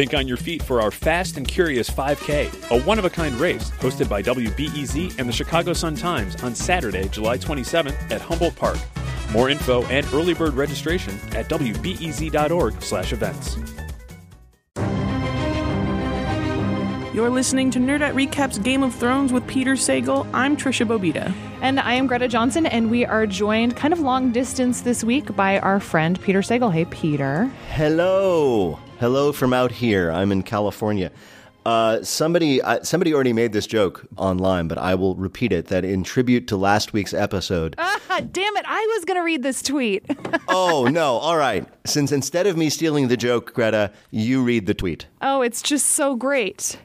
Think on your feet for our Fast and Curious 5K, a one of a kind race hosted by WBEZ and the Chicago Sun Times on Saturday, July 27th at Humboldt Park. More info and early bird registration at wbez.org/events. You're listening to Nerdette Recaps Game of Thrones with Peter Sagal. I'm Trisha Bobeda. And I am Greta Johnson, and we are joined kind of long distance this week by our friend Peter Sagal. Hey, Peter. Hello. Hello from out here. I'm in California. Uh, somebody, uh, somebody already made this joke online, but I will repeat it. That in tribute to last week's episode. Ah, damn it! I was gonna read this tweet. oh no! All right. Since instead of me stealing the joke, Greta, you read the tweet. Oh, it's just so great.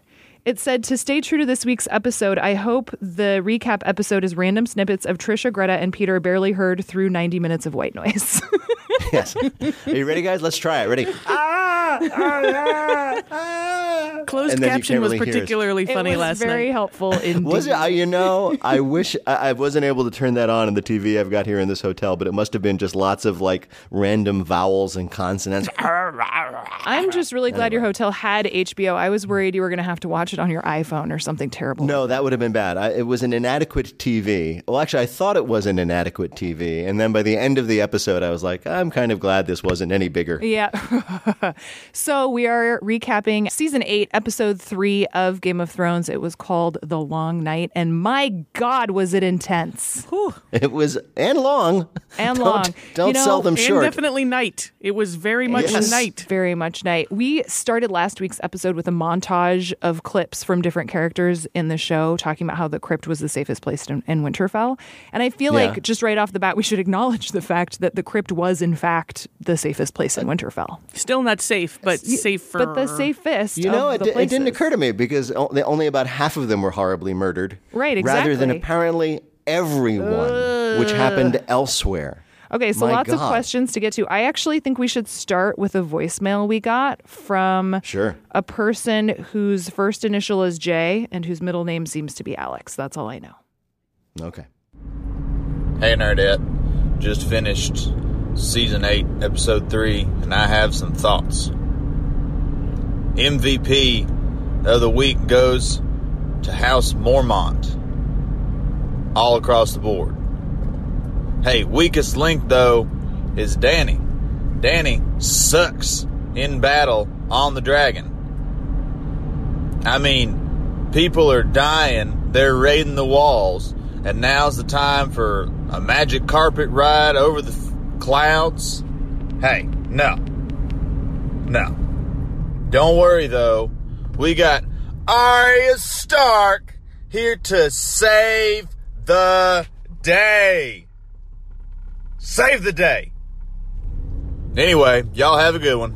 It said to stay true to this week's episode, I hope the recap episode is random snippets of Trisha, Greta, and Peter barely heard through 90 minutes of white noise. yes. Are you ready, guys? Let's try it. Ready? ah, ah, ah, Closed caption really was particularly funny was last very night. Very helpful indeed. Was it? You know, I wish I, I, wasn't able to turn that on in the TV I've got here in this hotel, but it must have been just lots of like random vowels and consonants. I'm just really glad anyway. your hotel had HBO. I was worried you were going to have to watch it on your iPhone or something terrible. No, that would have been bad. I, it was an inadequate TV. Well, actually, I thought it was an inadequate TV, and then by the end of the episode, I was like, I'm kind of glad this wasn't any bigger. Yeah. so we are recapping season eight, episode three of Game of Thrones. It was called The Long Night, and my God, was it intense! Whew. It was and long and don't, long. Don't you know, sell them short. definitely night. It was very much yes. night. Very much night. We started last week's episode with a montage of clips from different characters in the show talking about how the crypt was the safest place in, in Winterfell. And I feel yeah. like just right off the bat, we should acknowledge the fact that the crypt was in fact the safest place in Winterfell. Still not safe, but safer. But the safest. You know, it, d- it, didn't occur to me because only about half of them were horribly murdered. Right, exactly. Rather than apparently everyone, Ugh. which happened elsewhere. Okay, so My lots God. of questions to get to. I actually think we should start with a voicemail we got from sure. a person whose first initial is J and whose middle name seems to be Alex. That's all I know. Okay. Hey, Nerdette. Just finished season 8, episode 3, and I have some thoughts. MVP of the week goes to House Mormont. All across the board. Hey, weakest link though is Dany. Dany sucks in battle on the dragon. I mean, people are dying, they're raiding the walls, and now's the time for a magic carpet ride over the f- clouds. Hey, no. No. Don't worry though. We got Arya Stark here to save the day. Save the day. Anyway, y'all have a good one.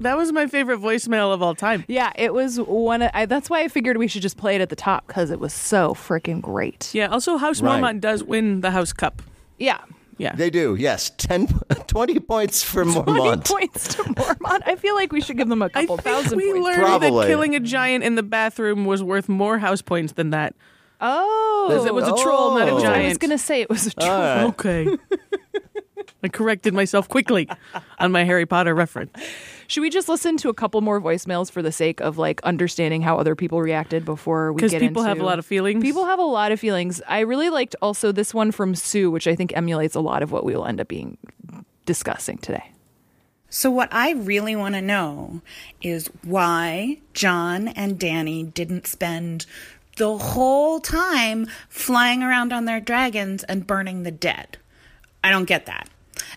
That was my favorite voicemail of all time. Yeah, it was one. Of, I, that's why I figured we should just play it at the top because it was so freaking great. Yeah. Also, House Right. Mormont does win the House Cup. Yeah. Yeah. They do, yes. 10, 20 points for 20 Mormont. points to Mormont. I feel like we should give them a couple think thousand we points. learned Probably. that killing a giant in the bathroom was worth more house points than that. Oh, it was a troll, not a Oh. giant. I was gonna say it was a troll. All right. Okay. I corrected myself quickly on my Harry Potter reference. Should we just listen to a couple more voicemails for the sake of like understanding how other people reacted before we get into? Because get people have a lot of feelings. People have a lot of feelings. I really liked also this one from Sue, which I think emulates a lot of what we will end up being discussing today. So, what I really want to know is why Jon and Dany didn't spend the whole time flying around on their dragons and burning the dead. I don't get that.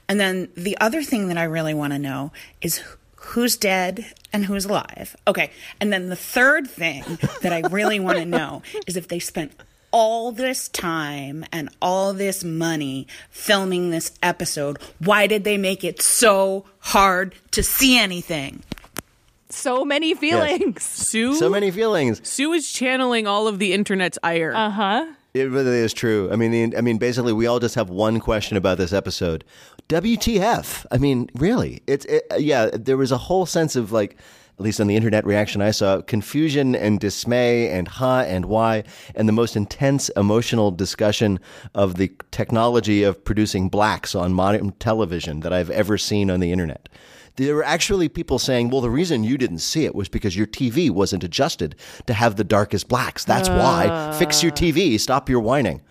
And then the other thing that I really want to know is who's dead and who's alive. Okay. And then the third thing that I really want to know is if they spent all this time and all this money filming this episode, why did they make it so hard to see anything? So many feelings. Sue, So many feelings. Sue is channeling all of the internet's ire. Uh huh. It really is true. I mean, the, I mean, basically, we all just have one question about this episode. WTF? I mean, really? It's it, yeah. There was a whole sense of like, at least on the internet reaction I saw, confusion and dismay and huh and why, and the most intense emotional discussion of the technology of producing blacks on modern television that I've ever seen on the internet. There were actually people saying, well, the reason you didn't see it was because your TV wasn't adjusted to have the darkest blacks. That's why. Fix your TV. Stop your whining,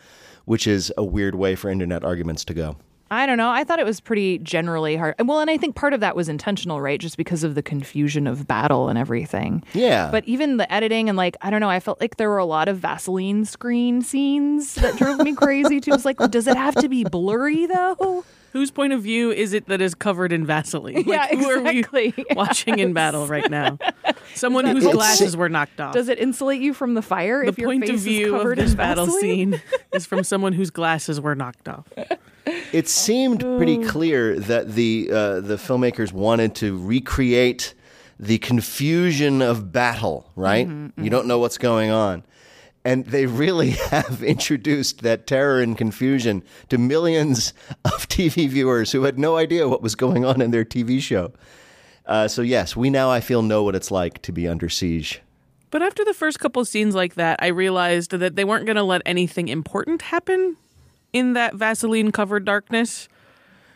which is a weird way for internet arguments to go. I don't know. I thought it was pretty generally hard. Well, and I think part of that was intentional, right? Just because of the confusion of battle and everything. Yeah. But even the editing and like, I don't know, I felt like there were a lot of Vaseline screen scenes that drove me crazy too. It's like, does it have to be blurry though? Whose point of view is it that is covered in Vaseline? Like, Yeah, who are exactly. we watching in battle right now? Someone whose glasses were knocked off. Does it insulate you from the fire the if your point face of view is of this in battle Vaseline? scene is from someone whose glasses were knocked off. it seemed pretty clear that the uh, the filmmakers wanted to recreate the confusion of battle. Right, you don't know what's going on, and they really have introduced that terror and confusion to millions of TV viewers who had no idea what was going on in their TV show. Uh, so yes, we now I feel know what it's like to be under siege. But after the first couple scenes like that, I realized that they weren't going to let anything important happen in that Vaseline covered darkness.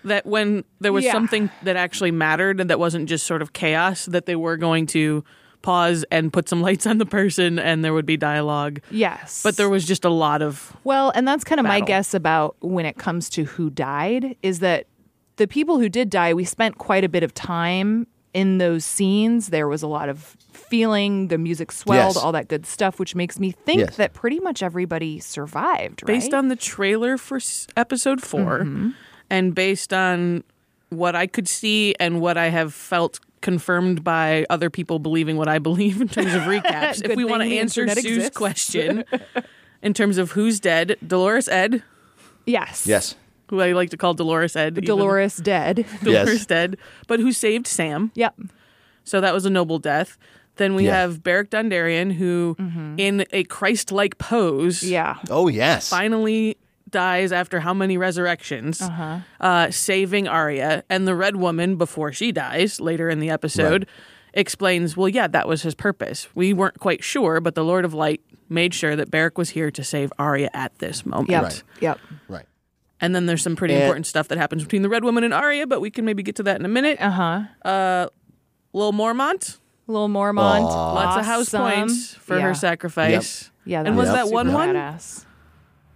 That when there was Yeah. something that actually mattered and that wasn't just sort of chaos, that they were going to pause and put some lights on the person and there would be dialogue. Yes. But there was just a lot of Well, and that's kind of my guess about when it comes to who died is that the people who did die, we spent quite a bit of time in those scenes. There was a lot of feeling, the music swelled, Yes. all that good stuff, which makes me think Yes. that pretty much everybody survived, right? based on the trailer for episode 4 Mm-hmm. and based on what I could see and what I have felt confirmed by other people believing what I believe in terms of recaps. if we want to answer internet Sue's exists. question in terms of who's dead, Dolorous Edd, yes. Yes. who I like to call Dolorous Edd, even- Dolores dead. Dolores Yes. dead, but who saved Sam. yep. So that was a noble death. Then we Yeah. have Beric Dondarrion, who, in a Christ-like pose, Mm-hmm. Yeah. Oh yes. finally dies after how many resurrections, uh saving Arya. And the Red Woman, before she dies later in the episode, explains, well, yeah, that was his purpose. We weren't quite sure, but the Lord of Light made sure that Beric was here to save Arya at this moment. Yep. Right. Yep. Right. And then there's some pretty And- important stuff that happens between the Red Woman and Arya, but we can maybe get to that in a minute. Uh huh. Uh Lil Mormont, Little Mormont. lots of house points for yeah. her sacrifice. Yeah. And was was that super one one? badass.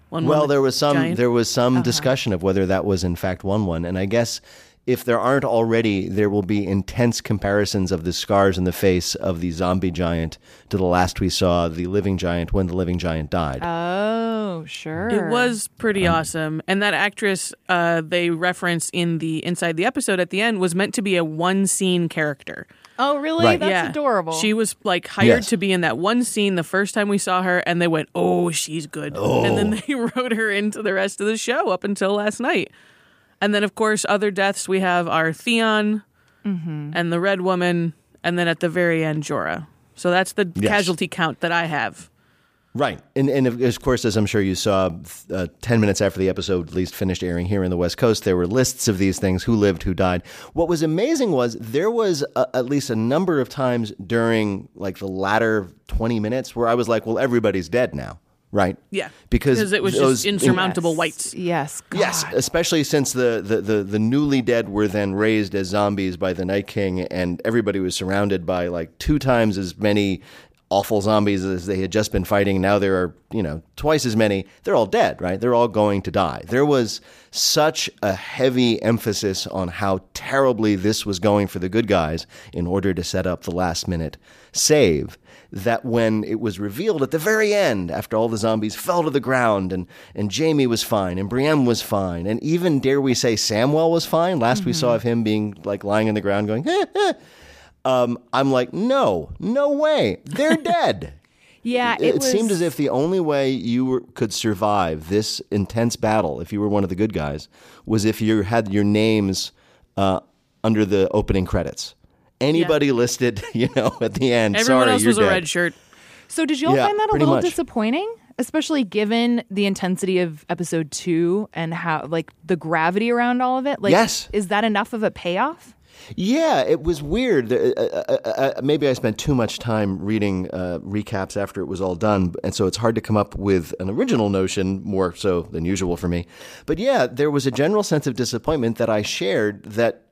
One Well, one there was some giant? there was some discussion of whether that was in fact one one, and I guess if there aren't already, there will be intense comparisons of the scars in the face of the zombie giant to the last we saw, the living giant, when the living giant died. Oh, sure. It was pretty awesome. And that actress uh, they reference in the inside the episode at the end was meant to be a one scene character. Oh, really? Right. That's yeah. adorable. She was like hired Yes. to be in that one scene the first time we saw her, and they went, "Oh, she's good." And then they wrote her into the rest of the show up until last night. And then, of course, other deaths we have are Theon Mm-hmm. and the Red Woman, and then at the very end, Jorah. So that's the Yes. casualty count that I have. Right. And, and of of course, as I'm sure you saw, uh, 10 minutes after the episode at least finished airing here in the West Coast, there were lists of these things who lived, who died. What was amazing was there was a, at least a number of times during like the latter 20 minutes where I was like, well, everybody's dead now. Right. Yeah, Because it was those- just insurmountable Yes. whites. Yes. Yes, especially since the, the, the, the newly dead were then raised as zombies by the Night King, and everybody was surrounded by like two times as many awful zombies as they had just been fighting. Now there are, you know, twice as many. They're all dead, right? They're all going to die. There was such a heavy emphasis on how terribly this was going for the good guys in order to set up the last minute save that when it was revealed at the very end, after all the zombies fell to the ground and, and Jaime was fine and Brienne was fine, and even, dare we say, Samwell was fine. Last we saw of him being like lying on the ground going, "Eh, eh." Um, I'm like, no, no way. They're dead. Yeah. it, It, it seemed as if the only way you were, could survive this intense battle, if you were one of the good guys, was if you had your names uh, under the opening credits. Anybody listed, you know, at the end. Everyone sorry, else was a red shirt. So did y'all Yeah, find that a little much. disappointing? Especially given the intensity of episode two and how like the gravity around all of it? Like Yes. is that enough of a payoff? Yeah, it was weird. Uh, uh, uh, uh, maybe I spent too much time reading uh, recaps after it was all done, and so it's hard to come up with an original notion more so than usual for me. But yeah, there was a general sense of disappointment that I shared that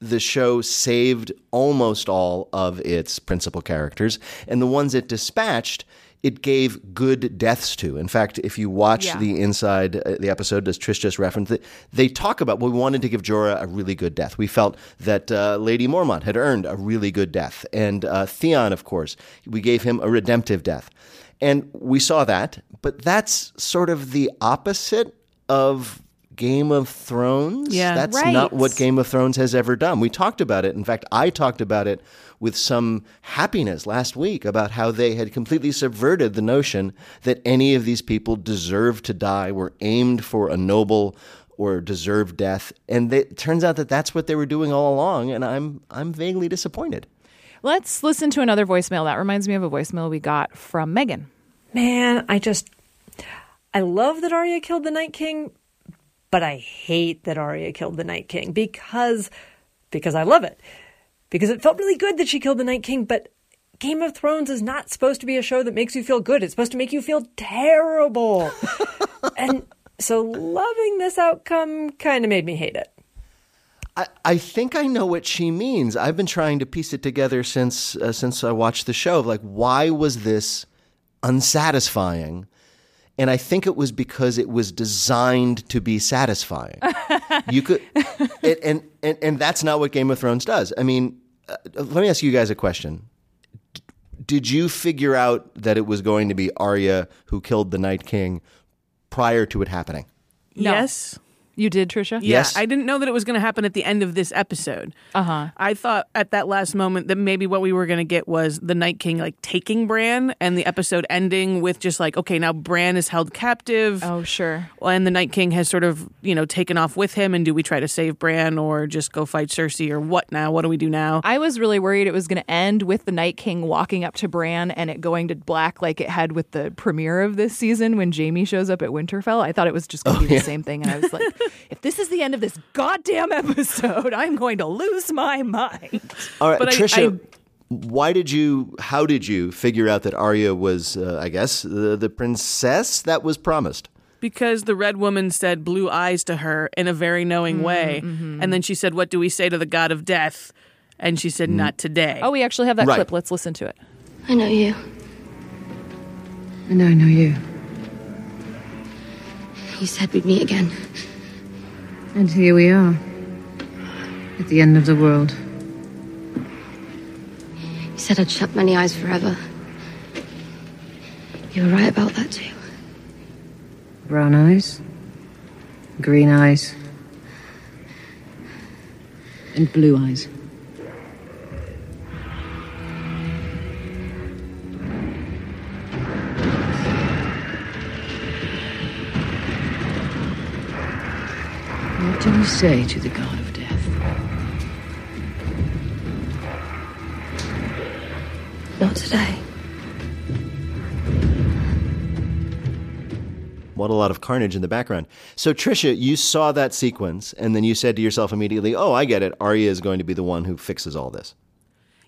the show saved almost all of its principal characters, and the ones it dispatched, it gave good deaths to. In fact, if you watch Yeah. the inside uh, the episode, as Trish just referenced, it, they talk about well, we wanted to give Jorah a really good death. We felt that uh, Lady Mormont had earned a really good death, and uh, Theon, of course, we gave him a redemptive death, and we saw that. But that's sort of the opposite of Game of Thrones. Yeah. that's Right. not what Game of Thrones has ever done. We talked about it. In fact, I talked about it with some happiness last week about how they had completely subverted the notion that any of these people deserved to die, were aimed for a noble or deserved death, and they, it turns out that that's what they were doing all along. And I'm I'm vaguely disappointed. Let's listen to another voicemail. That reminds me of a voicemail we got from Megan. Man, I just I love that Arya killed the Night King, but I hate that Arya killed the Night King because because I love it. Because it felt really good that she killed the Night King, but Game of Thrones is not supposed to be a show that makes you feel good. It's supposed to make you feel terrible. and so loving this outcome kind of made me hate it. I, I think I know what she means. I've been trying to piece it together since uh, since I watched the show. Like, why was this unsatisfying? And I think it was because it was designed to be satisfying. you could, it, and, and and that's not what Game of Thrones does. I mean, uh, let me ask you guys a question. D- Did you figure out that it was going to be Arya who killed the Night King prior to it happening? Yes. You did, Trisha? Yeah, Yes. I didn't know that it was going to happen at the end of this episode. Uh huh. I thought at that last moment that maybe what we were going to get was the Night King like taking Bran and the episode ending with just like, okay, now Bran is held captive. Oh, sure. And the Night King has sort of, you know, taken off with him. And do we try to save Bran or just go fight Cersei or what now? What do we do now? I was really worried it was going to end with the Night King walking up to Bran and it going to black like it had with the premiere of this season when Jaime shows up at Winterfell. I thought it was just going to be the same thing. And I was like, if this is the end of this goddamn episode, I'm going to lose my mind. All right, But I- Trisha, I- why did you? How did you figure out that Arya was, uh, I guess, the, the princess that was promised? because the red woman said blue eyes to her in a very knowing mm, way. Mm-hmm. And then she said, What do we say to the god of death? And she said, mm. Not today. Oh, we actually have that Right. clip. Let's listen to it. I know you. And I know you. You said we'd meet again. And here we are. At the end of the world. You said I'd shut many eyes forever. You were right about that too. Brown eyes. Green eyes. And blue eyes. What do we say to the god of death? Not today. What a lot of carnage in the background. So, Trisha, you saw that sequence, and then you said to yourself immediately, "Oh, I get it. Arya is going to be the one who fixes all this."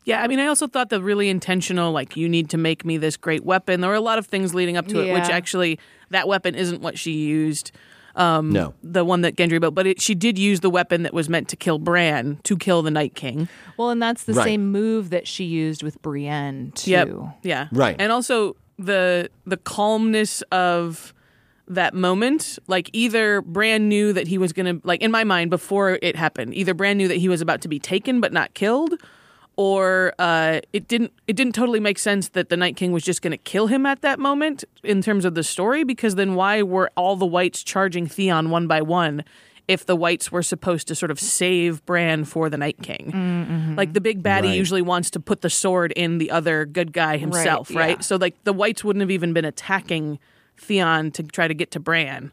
Yeah, I mean, I also thought the really intentional, like, you need to make me this great weapon. There were a lot of things leading up to it, which actually, that weapon isn't what she used. Um, No. The one that Gendry built, but it, she did use the weapon that was meant to kill Bran to kill the Night King. Well, and that's the Right. same move that she used with Brienne, too. Yep. Yeah. Right. And also the the calmness of that moment, like either Bran knew that he was going to like in my mind before it happened, either Bran knew that he was about to be taken but not killed or uh, it didn't it didn't totally make sense that the Night King was just going to kill him at that moment in terms of the story because then why were all the whites charging Theon one by one if the whites were supposed to sort of save Bran for the Night King? Like the big baddie Right. usually wants to put the sword in the other good guy himself, yeah. right? So like the whites wouldn't have even been attacking Theon to try to get to Bran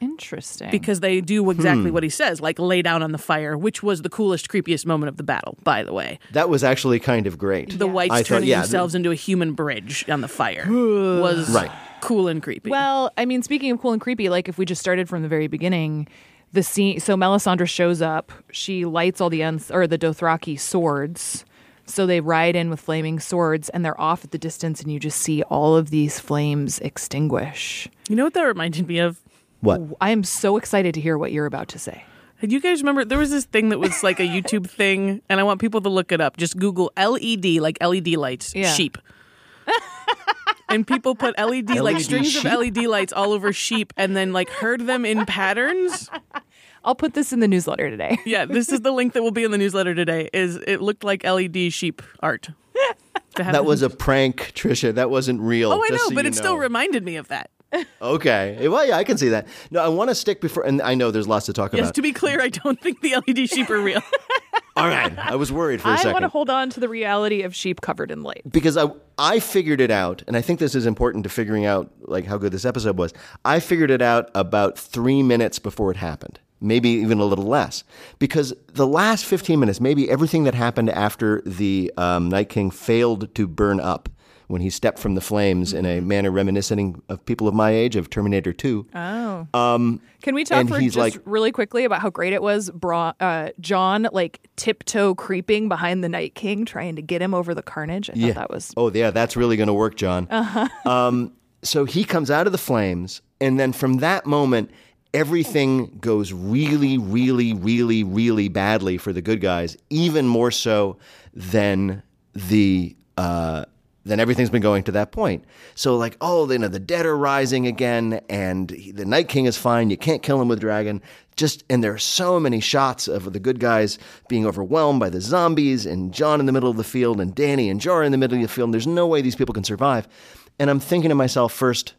Interesting. because they do exactly Hmm. what he says, like lay down on the fire, which was the coolest, creepiest moment of the battle, by the way. That was actually kind of great. The whites I thought- turning yeah, themselves into a human bridge on the fire was Right. cool and creepy. Well, I mean, speaking of cool and creepy, like if we just started from the very beginning, the scene. So Melisandre shows up. She lights all the uns or the Dothraki swords. So they ride in with flaming swords, and they're off at the distance, and you just see all of these flames extinguish. you know what that reminded me of? What? I am so excited to hear what you're about to say. Do you guys remember there was this thing that was like a YouTube thing, and I want people to look it up. Just Google LED, like LED lights, Yeah. sheep. and people put LED, like strings sheep? of LED lights all over sheep, and then like herd them in patterns. I'll put this in the newsletter today. Yeah, this is the link that will be in the newsletter today. Is it looked like LED sheep art? That was a prank, Trisha. That wasn't real. Oh, I know, so but you it still reminded me of that. Okay. Well, yeah, I can see that. No, I want to stick before, and I know there's lots to talk Yes, about. to be clear, I don't think the LED sheep are real. All right, I was worried for a I second. want to hold on to the reality of sheep covered in light. because I I figured it out, and I think this is important to figuring out like how good this episode was. I figured it out about three minutes before it happened, maybe even a little less, because the last fifteen minutes, maybe everything that happened after the um, Night King failed to burn up when he stepped from the flames in a manner reminiscent of people of my age of Terminator Two. Oh. Um, Can we talk for just like- really quickly about how great it was? Bra- uh, Jon like tiptoe creeping behind the Night King, trying to get him over the carnage. I thought that was Oh, yeah, that's really going to work, Jon. Uh-huh. Um, so he comes out of the flames, and then from that moment, everything goes really, really, really, really badly for the good guys, even more so than the. Uh, than everything's been going to that point. So, like, oh, you know, the dead are rising again, and he- the Night King is fine. You can't kill him with dragon. Just and there are so many shots of the good guys being overwhelmed by the zombies, and Jon in the middle of the field, and Dany and Jorah in the middle of the field. And there's no way these people can survive. And I'm thinking to myself first,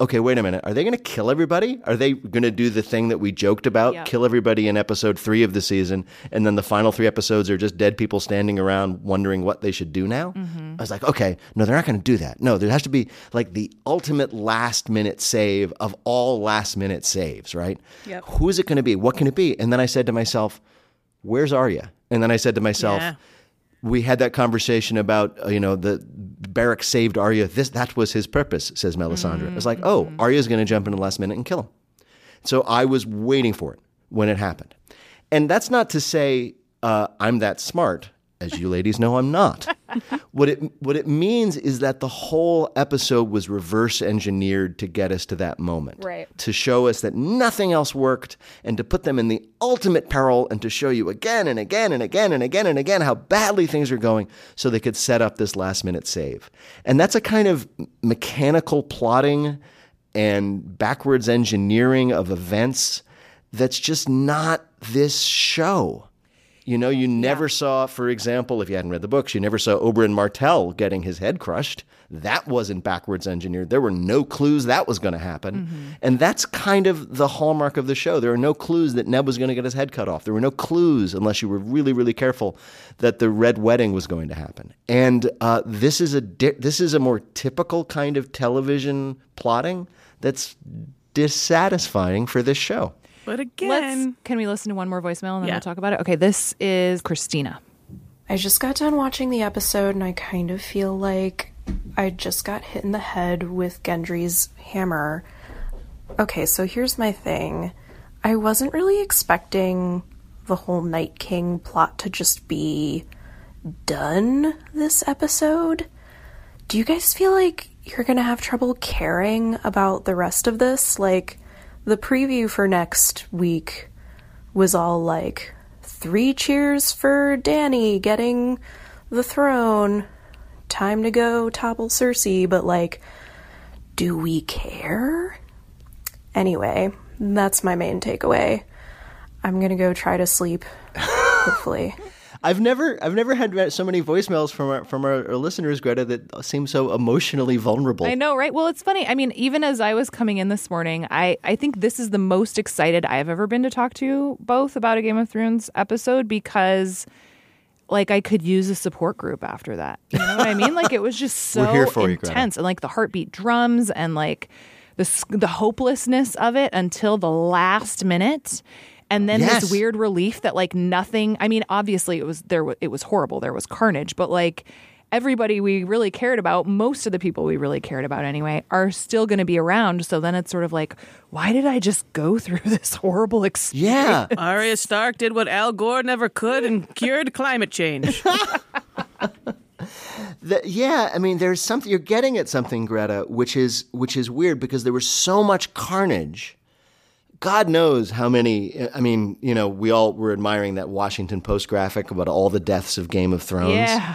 okay, wait a minute. Are they going to kill everybody? Are they going to do the thing that we joked about, Yep. kill everybody in episode three of the season, and then the final three episodes are just dead people standing around wondering what they should do now? I was like, okay, no, they're not going to do that. No, there has to be like the ultimate last minute save of all last minute saves, right? Yep. Who is it going to be? What can it be? And then I said to myself, where's Arya? And then I said to myself, Yeah. we had that conversation about uh, you know the Beric saved Arya. This that was his purpose, says Melisandre. It's like, oh, Arya's going to jump in the last minute and kill him. So I was waiting for it when it happened, and that's not to say uh, I'm that smart, as you ladies know I'm not. what it what it means is that the whole episode was reverse engineered to get us to that moment, Right. To show us that nothing else worked, and to put them in the ultimate peril, and to show you again and again and again and again and again how badly things are going, so they could set up this last minute save. And that's a kind of mechanical plotting and backwards engineering of events that's just not this show. You know, you never saw, for example, if you hadn't read the books, you never saw Oberyn Martell getting his head crushed. That wasn't backwards engineered. There were no clues that was going to happen. And that's kind of the hallmark of the show. There are no clues that Ned was going to get his head cut off. There were no clues, unless you were really, really careful, that the Red Wedding was going to happen. And uh, this is a di- this is a more typical kind of television plotting that's dissatisfying for this show. But Let's, again, can we listen to one more voicemail and then Yeah. we'll talk about it? Okay, this is Christina. I just got done watching the episode and I kind of feel like I just got hit in the head with Gendry's hammer. Okay, so here's my thing. I wasn't really expecting the whole Night King plot to just be done this episode. Do you guys feel like you're gonna have trouble caring about the rest of this? Like, the preview for next week was all like, three cheers for Dany getting the throne. Time to go topple Cersei, but like, do we care? Anyway, that's my main takeaway. I'm gonna go try to sleep, hopefully. I've never I've never had so many voicemails from our, from our, our listeners, Greta, that seem so emotionally vulnerable. I know, right? Well, it's funny. I mean, even as I was coming in this morning, I, I think this is the most excited I've ever been to talk to you both about a Game of Thrones episode because, like, I could use a support group after that. You know what I mean? Like, it was just so for you, intense, and like the heartbeat drums and like the the hopelessness of it until the last minute. And then Yes. this weird relief that like nothing. I mean, obviously it was there. It was horrible. There was carnage, but like everybody we really cared about, most of the people we really cared about anyway, are still going to be around. So then it's sort of like, why did I just go through this horrible experience? yeah, Arya Stark did what Al Gore never could and cured climate change. The- yeah. I mean, there's something you're getting at something, Greta, which is which is weird because there was so much carnage God knows how many. I mean, you know, we all were admiring that Washington Post graphic about all the deaths of Game of Thrones. Yeah.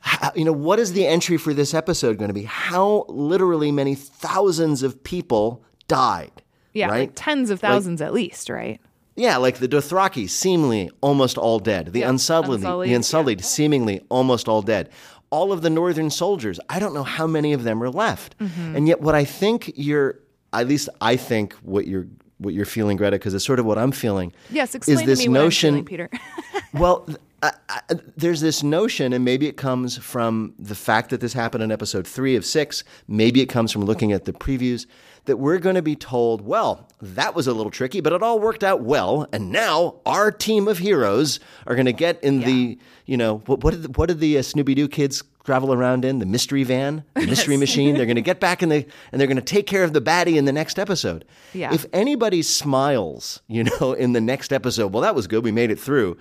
How, you know, what is the entry for this episode going to be? How literally many thousands of people died? Yeah, right? like tens of thousands at least, right? Yeah, like the Dothraki, seemingly almost all dead. The Unsullied, Unsullied, the Unsullied, seemingly almost all dead. All of the Northern soldiers, I don't know how many of them are left. Mm-hmm. And yet, what I think you're, at least I think what you're, what you're feeling, Greta, because it's sort of what I'm feeling. Yes, explain is this to me what notion, feeling, Peter. well, I, I, there's this notion, and maybe it comes from the fact that this happened in episode three of six. Maybe it comes from looking at the previews that we're going to be told, well, that was a little tricky, but it all worked out well. And now our team of heroes are going to get in the, you know, what, what did the, what did the uh, Scooby Doo kids travel around in? The mystery van, the mystery machine. They're going to get back in the, and they're going to take care of the baddie in the next episode. Yeah. If anybody smiles, you know, in the next episode, well, that was good. We made it through.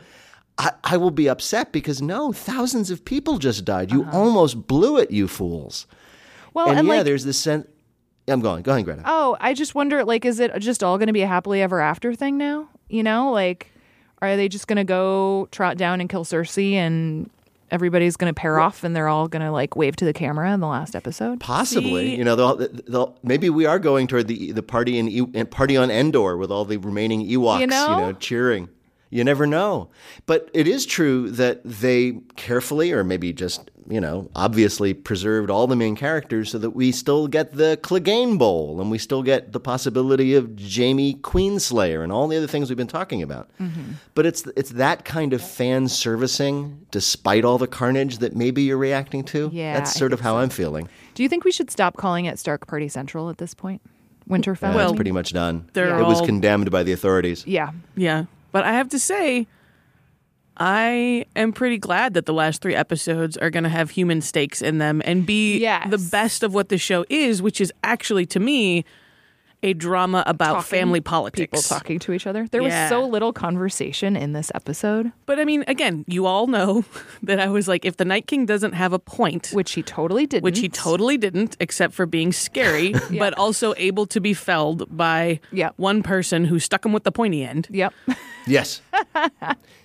I, I will be upset because no, thousands of people just died. You uh-huh. almost blew it, you fools. well, and, and, yeah, like, there's this sense. I'm going. Go ahead, Greta. oh, I just wonder, like, is it just all going to be a happily ever after thing now? You know, like, are they just going to go trot down and kill Cersei and everybody's going to pair off and they're all going to like wave to the camera in the last episode? Possibly, See- you know, they'll, they'll, maybe we are going toward the the party in E- party on Endor with all the remaining Ewoks, You know? cheering. You never know, but it is true that they carefully, or maybe just you know, obviously preserved all the main characters so that we still get the Clegane Bowl and we still get the possibility of Jaime Queenslayer and all the other things we've been talking about. Mm-hmm. But it's it's that kind of fan servicing, despite all the carnage, that maybe you're reacting to. Yeah, that's sort of how so. I'm feeling. Do you think we should stop calling it Stark Party Central at this point? Winterfell? Well, it's pretty much done. they're it was all- condemned by the authorities. yeah. Yeah. But I have to say, I am pretty glad that the last three episodes are going to have human stakes in them and be Yes. the best of what the show is, which is actually, to me, a drama about Talking- family politics. People talking to each other. There Yeah. was so little conversation in this episode, But I mean, again, you all know that I was like, if the Night King doesn't have a point, which he totally didn't. which he totally didn't, except for being scary, but also able to be felled by Yep. one person who stuck him with the pointy end. Yep. Yes.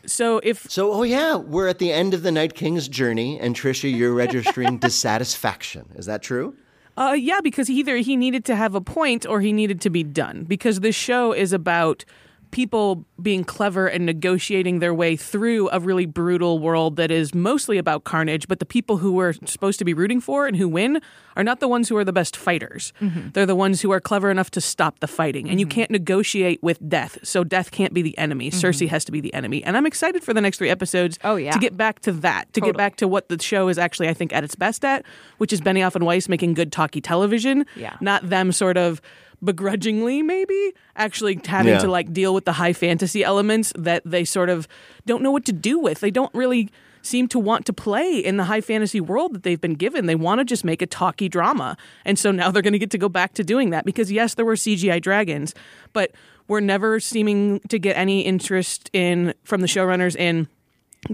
So if So, oh yeah, we're at the end of the Night King's journey, and Trisha, you're registering dissatisfaction. Is that true? Uh, yeah, because either he needed to have a point or he needed to be done. Because this show is about people being clever and negotiating their way through a really brutal world that is mostly about carnage. But the people who we're supposed to be rooting for and who win are not the ones who are the best fighters. Mm-hmm. They're the ones who are clever enough to stop the fighting. And you mm-hmm. can't negotiate with death. So death can't be the enemy. Mm-hmm. Cersei has to be the enemy. And I'm excited for the next three episodes Oh, yeah. to get back to that, to Totally. get back to what the show is actually, I think, at its best at, which is Benioff and Weiss making good talkie television. Yeah. Not them sort of begrudgingly, maybe, actually having Yeah. to like deal with the high fantasy elements that they sort of don't know what to do with. They don't really seem to want to play in the high fantasy world that they've been given. They want to just make a talkie drama. And so now they're going to get to go back to doing that because, yes, there were CGI dragons, but we're never seeming to get any interest in from the showrunners in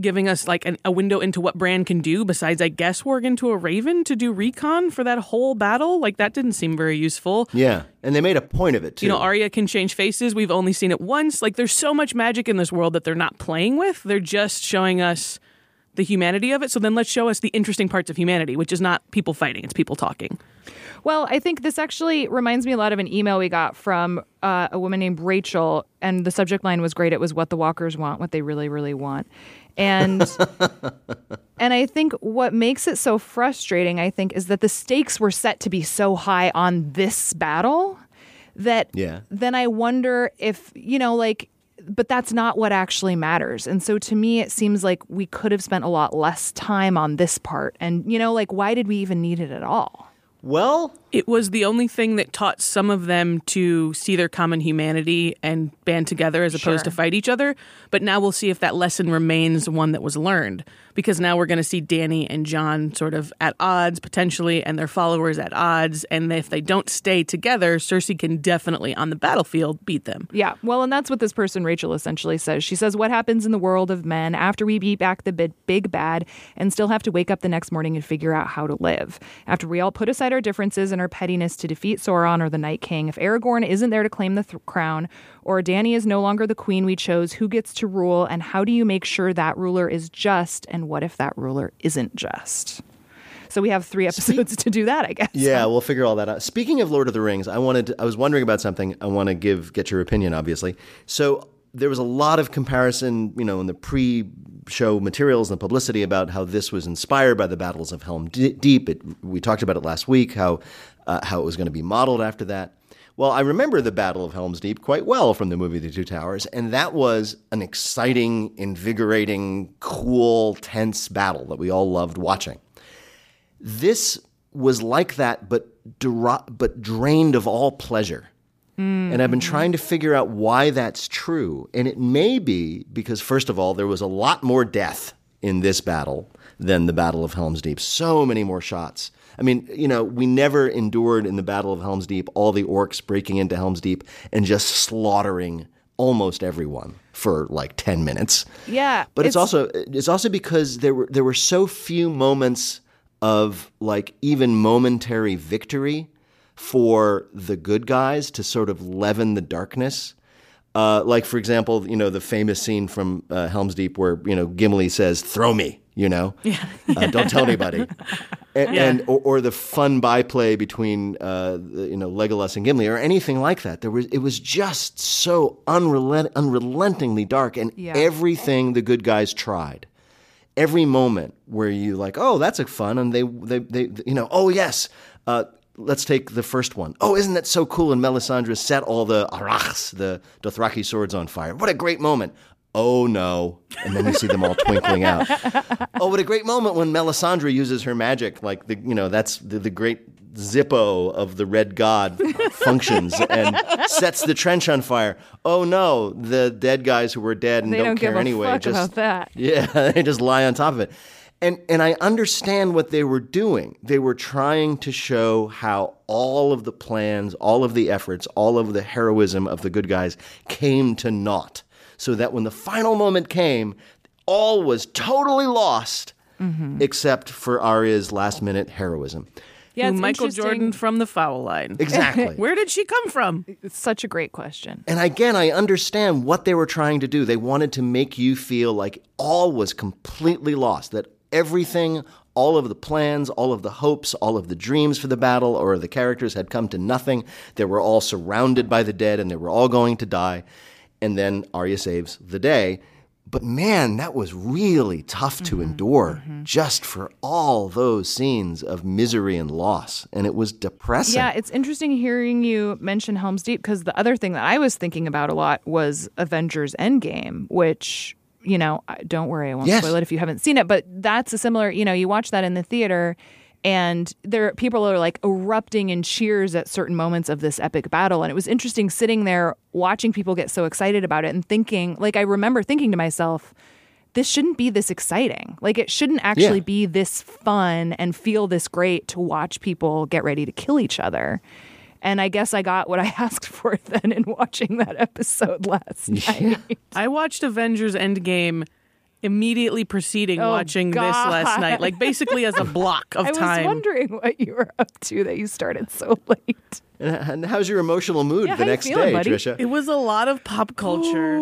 giving us like an, a window into what Bran can do besides I guess warg into a raven to do recon for that whole battle? Like that didn't seem very useful. Yeah, and they made a point of it too. you know Arya can change faces. We've only seen it once. Like there's so much magic in this world that they're not playing with. They're just showing us the humanity of it. So then let's show us the interesting parts of humanity which is not people fighting it's people talking. Well, I think this actually reminds me a lot of an email we got from uh, a woman named Rachel, and the subject line was great. It was what the walkers want, what they really, really want. And and I think what makes it so frustrating, I think, is that the stakes were set to be so high on this battle that Yeah. then I wonder if, you know, like but that's not what actually matters. And so to me it seems like we could have spent a lot less time on this part. And you know, like why did we even need it at all? Well, it was the only thing that taught some of them to see their common humanity and band together as opposed Sure. to fight each other. But now we'll see if that lesson remains one that was learned. Because now we're going to see Dany and Jon sort of at odds potentially and their followers at odds and if they don't stay together Cersei can definitely on the battlefield beat them. Yeah. Well, and that's what this person Rachel essentially says. She says what happens in the world of men after we beat back the big, bad and still have to wake up the next morning and figure out how to live. After we all put aside our differences and our pettiness to defeat Sauron or the Night King, if Aragorn isn't there to claim the th- crown or Dany is no longer the queen we chose, who gets to rule and how do you make sure that ruler is just and what if that ruler isn't just? So we have three episodes to do that, I guess. Yeah, we'll figure all that out. Speaking of Lord of the Rings, I wanted to, I was wondering about something. I want to give get your opinion, obviously. So there was a lot of comparison, you know, in the pre-show materials and the publicity about how this was inspired by the battles of Helm Deep. It, we talked about it last week, how uh, how it was going to be modeled after that. Well, I remember the Battle of Helm's Deep quite well from the movie The Two Towers, and that was an exciting, invigorating, cool, tense battle that we all loved watching. This was like that, but dra- but drained of all pleasure. Mm-hmm. And I've been trying to figure out why that's true. And it may be because, first of all, there was a lot more death in this battle than the Battle of Helm's Deep. So many more shots. I mean, you know, we never endured in the Battle of Helm's Deep all the orcs breaking into Helm's Deep and just slaughtering almost everyone for like 10 minutes. Yeah. But it's, it's also it's also because there were there were so few moments of like even momentary victory for the good guys to sort of leaven the darkness. Uh, like for example, you know the famous scene from uh, Helm's Deep where you know Gimli says, "Throw me," you know, yeah. uh, don't tell anybody, and, yeah. and or, or, the fun byplay between uh, you know Legolas and Gimli or anything like that. There was it was just so unrelent- unrelentingly dark, and yeah. everything the good guys tried every moment where you like, oh, that's a fun, and they they they you know, oh yes, uh, let's take the first one. Oh, isn't that so cool? And Melisandre set all the arakhs, the Dothraki swords on fire. What a great moment. Oh no. And then you see them all twinkling out. Oh, what a great moment when Melisandre uses her magic. Like the you know, that's the, the great Zippo of the Red God functions and sets the trench on fire. Oh no, the dead guys who were dead and they don't, don't care anyway. just about that. Yeah, they just lie on top of it. And and I understand what they were doing. They were trying to show how all of the plans, all of the efforts, all of the heroism of the good guys came to naught. So that when the final moment came, all was totally lost mm-hmm. except for Arya's last minute heroism. Yeah, Michael Jordan from the foul line. Exactly. Where did she come from? It's such a great question. And again, I understand what they were trying to do. They wanted to make you feel like all was completely lost, that everything, all of the plans, all of the hopes, all of the dreams for the battle or the characters had come to nothing. They were all surrounded by the dead and they were all going to die. And then Arya saves the day. But man, that was really tough to mm-hmm, endure mm-hmm. just for all those scenes of misery and loss. And it was depressing. Yeah, it's interesting hearing you mention Helm's Deep because the other thing that I was thinking about a lot was Avengers Endgame, which, you know, don't worry, I won't yes. spoil it if you haven't seen it, but that's a similar, you know, you watch that in the theater and there people are like erupting in cheers at certain moments of this epic battle and it was interesting sitting there watching people get so excited about it and thinking like i remember thinking to myself this shouldn't be this exciting like it shouldn't actually yeah. be this fun and feel this great to watch people get ready to kill each other and I guess I got what I asked for then in watching that episode last night. I watched Avengers Endgame immediately preceding oh, watching God. this last night, like basically as a block of I time. I was wondering what you were up to that you started so late. And how's your emotional mood yeah, the next feeling, day, buddy? Trisha? It was a lot of pop culture.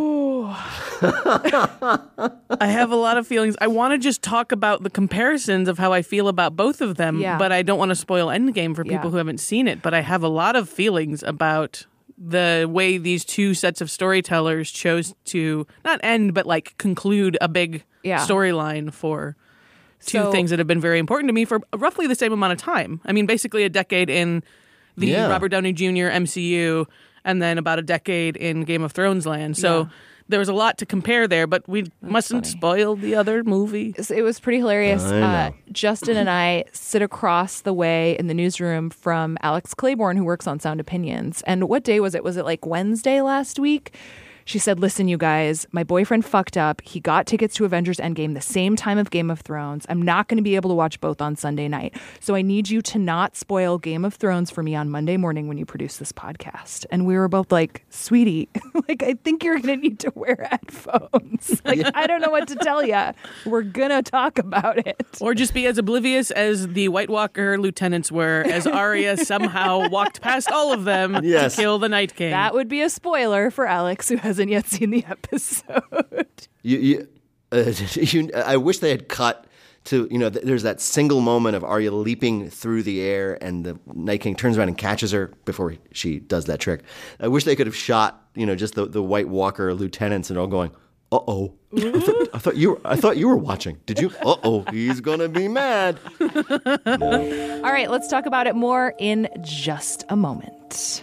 I have a lot of feelings. I want to just talk about the comparisons of how I feel about both of them, yeah. but I don't want to spoil Endgame for people yeah. who haven't seen it. But I have a lot of feelings about the way these two sets of storytellers chose to not end but like conclude a big yeah. storyline for two So- things that have been very important to me for roughly the same amount of time. I mean, basically a decade in the Yeah. Robert Downey Jr. MCU, and then about a decade in Game of Thrones land. So Yeah. There was a lot to compare there, but we mustn't funny. spoil the other movie. It was pretty hilarious. Uh, Justin and I sit across the way in the newsroom from Alex Claiborne, who works on Sound Opinions. And what day was it? Was it like Wednesday last week? She said, Listen, you guys, my boyfriend fucked up. He got tickets to Avengers Endgame the same time of Game of Thrones. I'm not going to be able to watch both on Sunday night. So I need you to not spoil Game of Thrones for me on Monday morning when you produce this podcast. And we were both like, Sweetie, like, I think you're going to need to wear headphones. like, I don't know what to tell you. We're going to talk about it. Or just be as oblivious as the White Walker lieutenants were, as Arya somehow walked past all of them Yes. to kill the Night King. That would be a spoiler for Alex, who hasn't yet seen the episode. You, you, uh, you, I wish they had cut to you know. th- There's that single moment of Arya leaping through the air, and the Night King turns around and catches her before she does that trick. I wish they could have shot you know just the, the White Walker lieutenants and all going. Uh oh! I, thought- I thought you were. I thought you were watching. Did you? Uh oh! He's gonna be mad. All right, let's talk about it more in just a moment.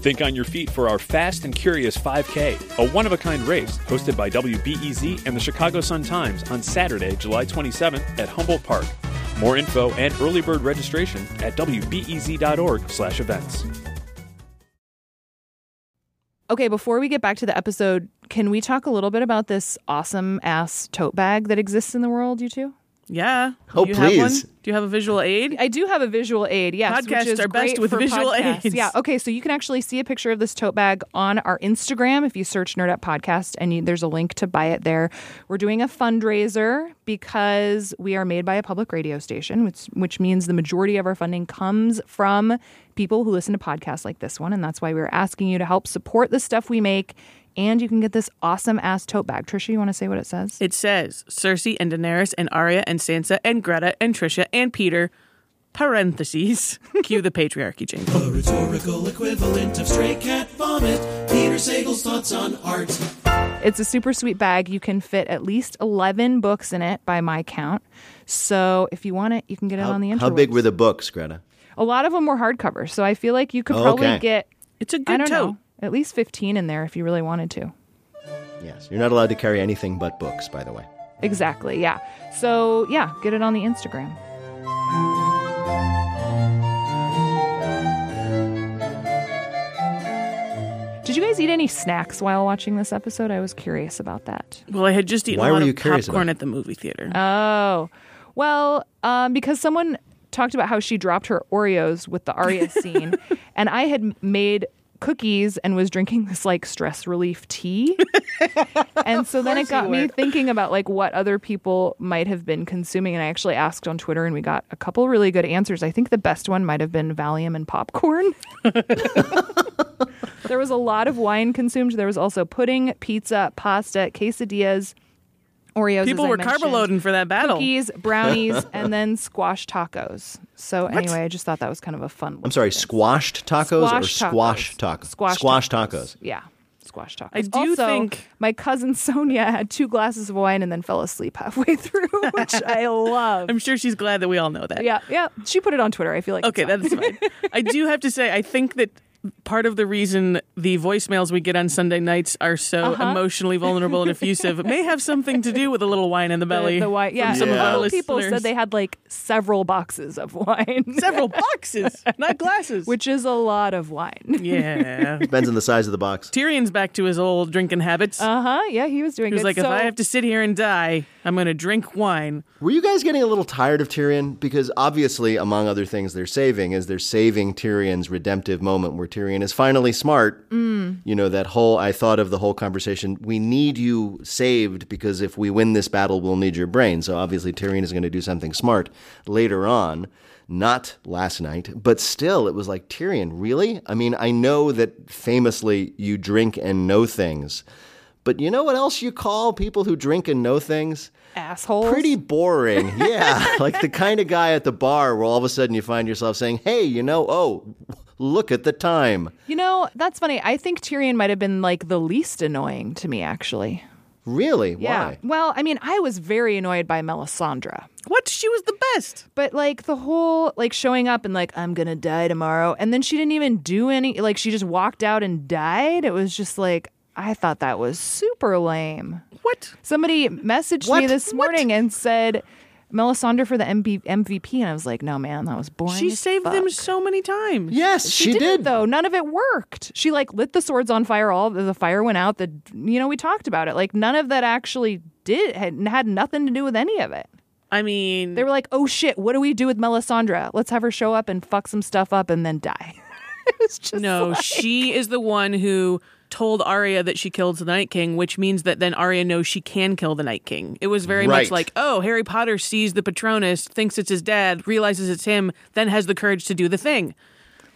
Think on your feet for our Fast and Curious 5K, a one of a kind race hosted by WBEZ and the Chicago Sun Times on Saturday, July 27th at Humboldt Park. More info and early bird registration at wbez.org/events. Okay, before we get back to the episode, can we talk a little bit about this awesome ass tote bag that exists in the world, you two? Yeah. Oh, you Have one? please. Do you have a visual aid? I do have a visual aid, yes. Podcasts which is are best with for visual podcasts. aids. Yeah, okay, so you can actually see a picture of this tote bag on our Instagram if you search Nerdette Podcast, and you, there's a link to buy it there. We're doing a fundraiser because we are made by a public radio station, which, which means the majority of our funding comes from people who listen to podcasts like this one, and that's why we're asking you to help support the stuff we make. And you can get this awesome ass tote bag. Tricia, you want to say what it says? It says Cersei and Daenerys and Arya and Sansa and Greta and Tricia and Peter. Parentheses. Cue the patriarchy jingle. A rhetorical equivalent of stray cat vomit. Peter Sagal's thoughts on art. It's a super sweet bag. You can fit at least 11 books in it by my count. So if you want it, you can get it How, on the internet. how big were the books, Greta? A lot of them were hardcover. So I feel like you could Oh, probably okay. get, It's a good don't tote. know, at least 15 in there if you really wanted to. Yes, you're not allowed to carry anything but books, by the way. Exactly. Yeah. So yeah, get it on the Instagram. Did you guys eat any snacks while watching this episode? I was curious about that. Well, I had just eaten Why a were you of curious popcorn about at the movie theater. Oh, well, um, because someone talked about how she dropped her Oreos with the Arya scene, and I had made cookies and was drinking this like stress relief tea. and so then it got me thinking about like what other people might have been consuming. And I actually asked on Twitter and we got a couple really good answers. I think the best one might have been Valium and popcorn. there was a lot of wine consumed. There was also pudding, pizza, pasta, quesadillas, Oreos. People as were carb loading for that battle. Cookies, brownies, and then squash tacos. So anyway, I just thought that was kind of a fun. I'm sorry, squashed tacos or Squash squash tacos. tacos? Squash, squash tacos. Yeah, squash tacos. I do also, think- my cousin Sonia had two glasses of wine and then fell asleep halfway through, which I love. I'm sure she's glad that we all know that. yeah, yeah. She put it on Twitter. I feel like Okay, it's fine. that's fine. I do have to say, I think that part of the reason the voicemails we get on Sunday nights are so Uh-huh. emotionally vulnerable and effusive may have something to do with a little wine in the belly. The, the wine. Yeah, some a of our people listeners. said they had like several boxes of wine, several boxes, not glasses. which is a lot of wine. yeah. Depends on the size of the box. Tyrion's back to his old drinking habits. Uh huh. Yeah, he was doing he was good. like, if I have to sit here and die, I'm going to drink wine. Were you guys getting a little tired of Tyrion? Because obviously, among other things they're saving, is they're saving Tyrion's redemptive moment where Tyrion is finally smart. Mm. You know, that whole, I thought of the whole conversation, we need you saved because if we win this battle, we'll need your brain. So obviously, Tyrion is going to do something smart later on. Not last night, but still, it was like, Tyrion, really? I mean, I know that famously you drink and know things, but you know what else you call people who drink and know things? assholes. Pretty boring. Yeah. like the kind of guy at the bar where all of a sudden you find yourself saying, hey, you know, oh, Look at the time. You know, that's funny. I think Tyrion might have been like the least annoying to me, actually. Really? Yeah. Why? Well, I mean, I was very annoyed by Melisandre. What? She was the best. But like the whole like showing up and like I'm gonna die tomorrow, and then she didn't even do any. Like she just walked out and died. It was just like I thought that was super lame. What? Somebody messaged What? me this morning and said Melisandre for the MB- MVP, and I was like, no, man, that was boring. She as saved fuck. them so many times. Yes, she, didn't, did. though. None of it worked. She like lit the swords on fire. All the fire went out. The you know we talked about it. Like none of that actually did had had nothing to do with any of it. I mean, They were like, oh shit, what do we do with Melisandre? Let's have her show up and fuck some stuff up and then die. it was just no, like- she is the one who told Arya that she killed the Night King, which means that then Arya knows she can kill the Night King. It was very Right. much like, oh, Harry Potter sees the Patronus, thinks it's his dad, realizes it's him, then has the courage to do the thing.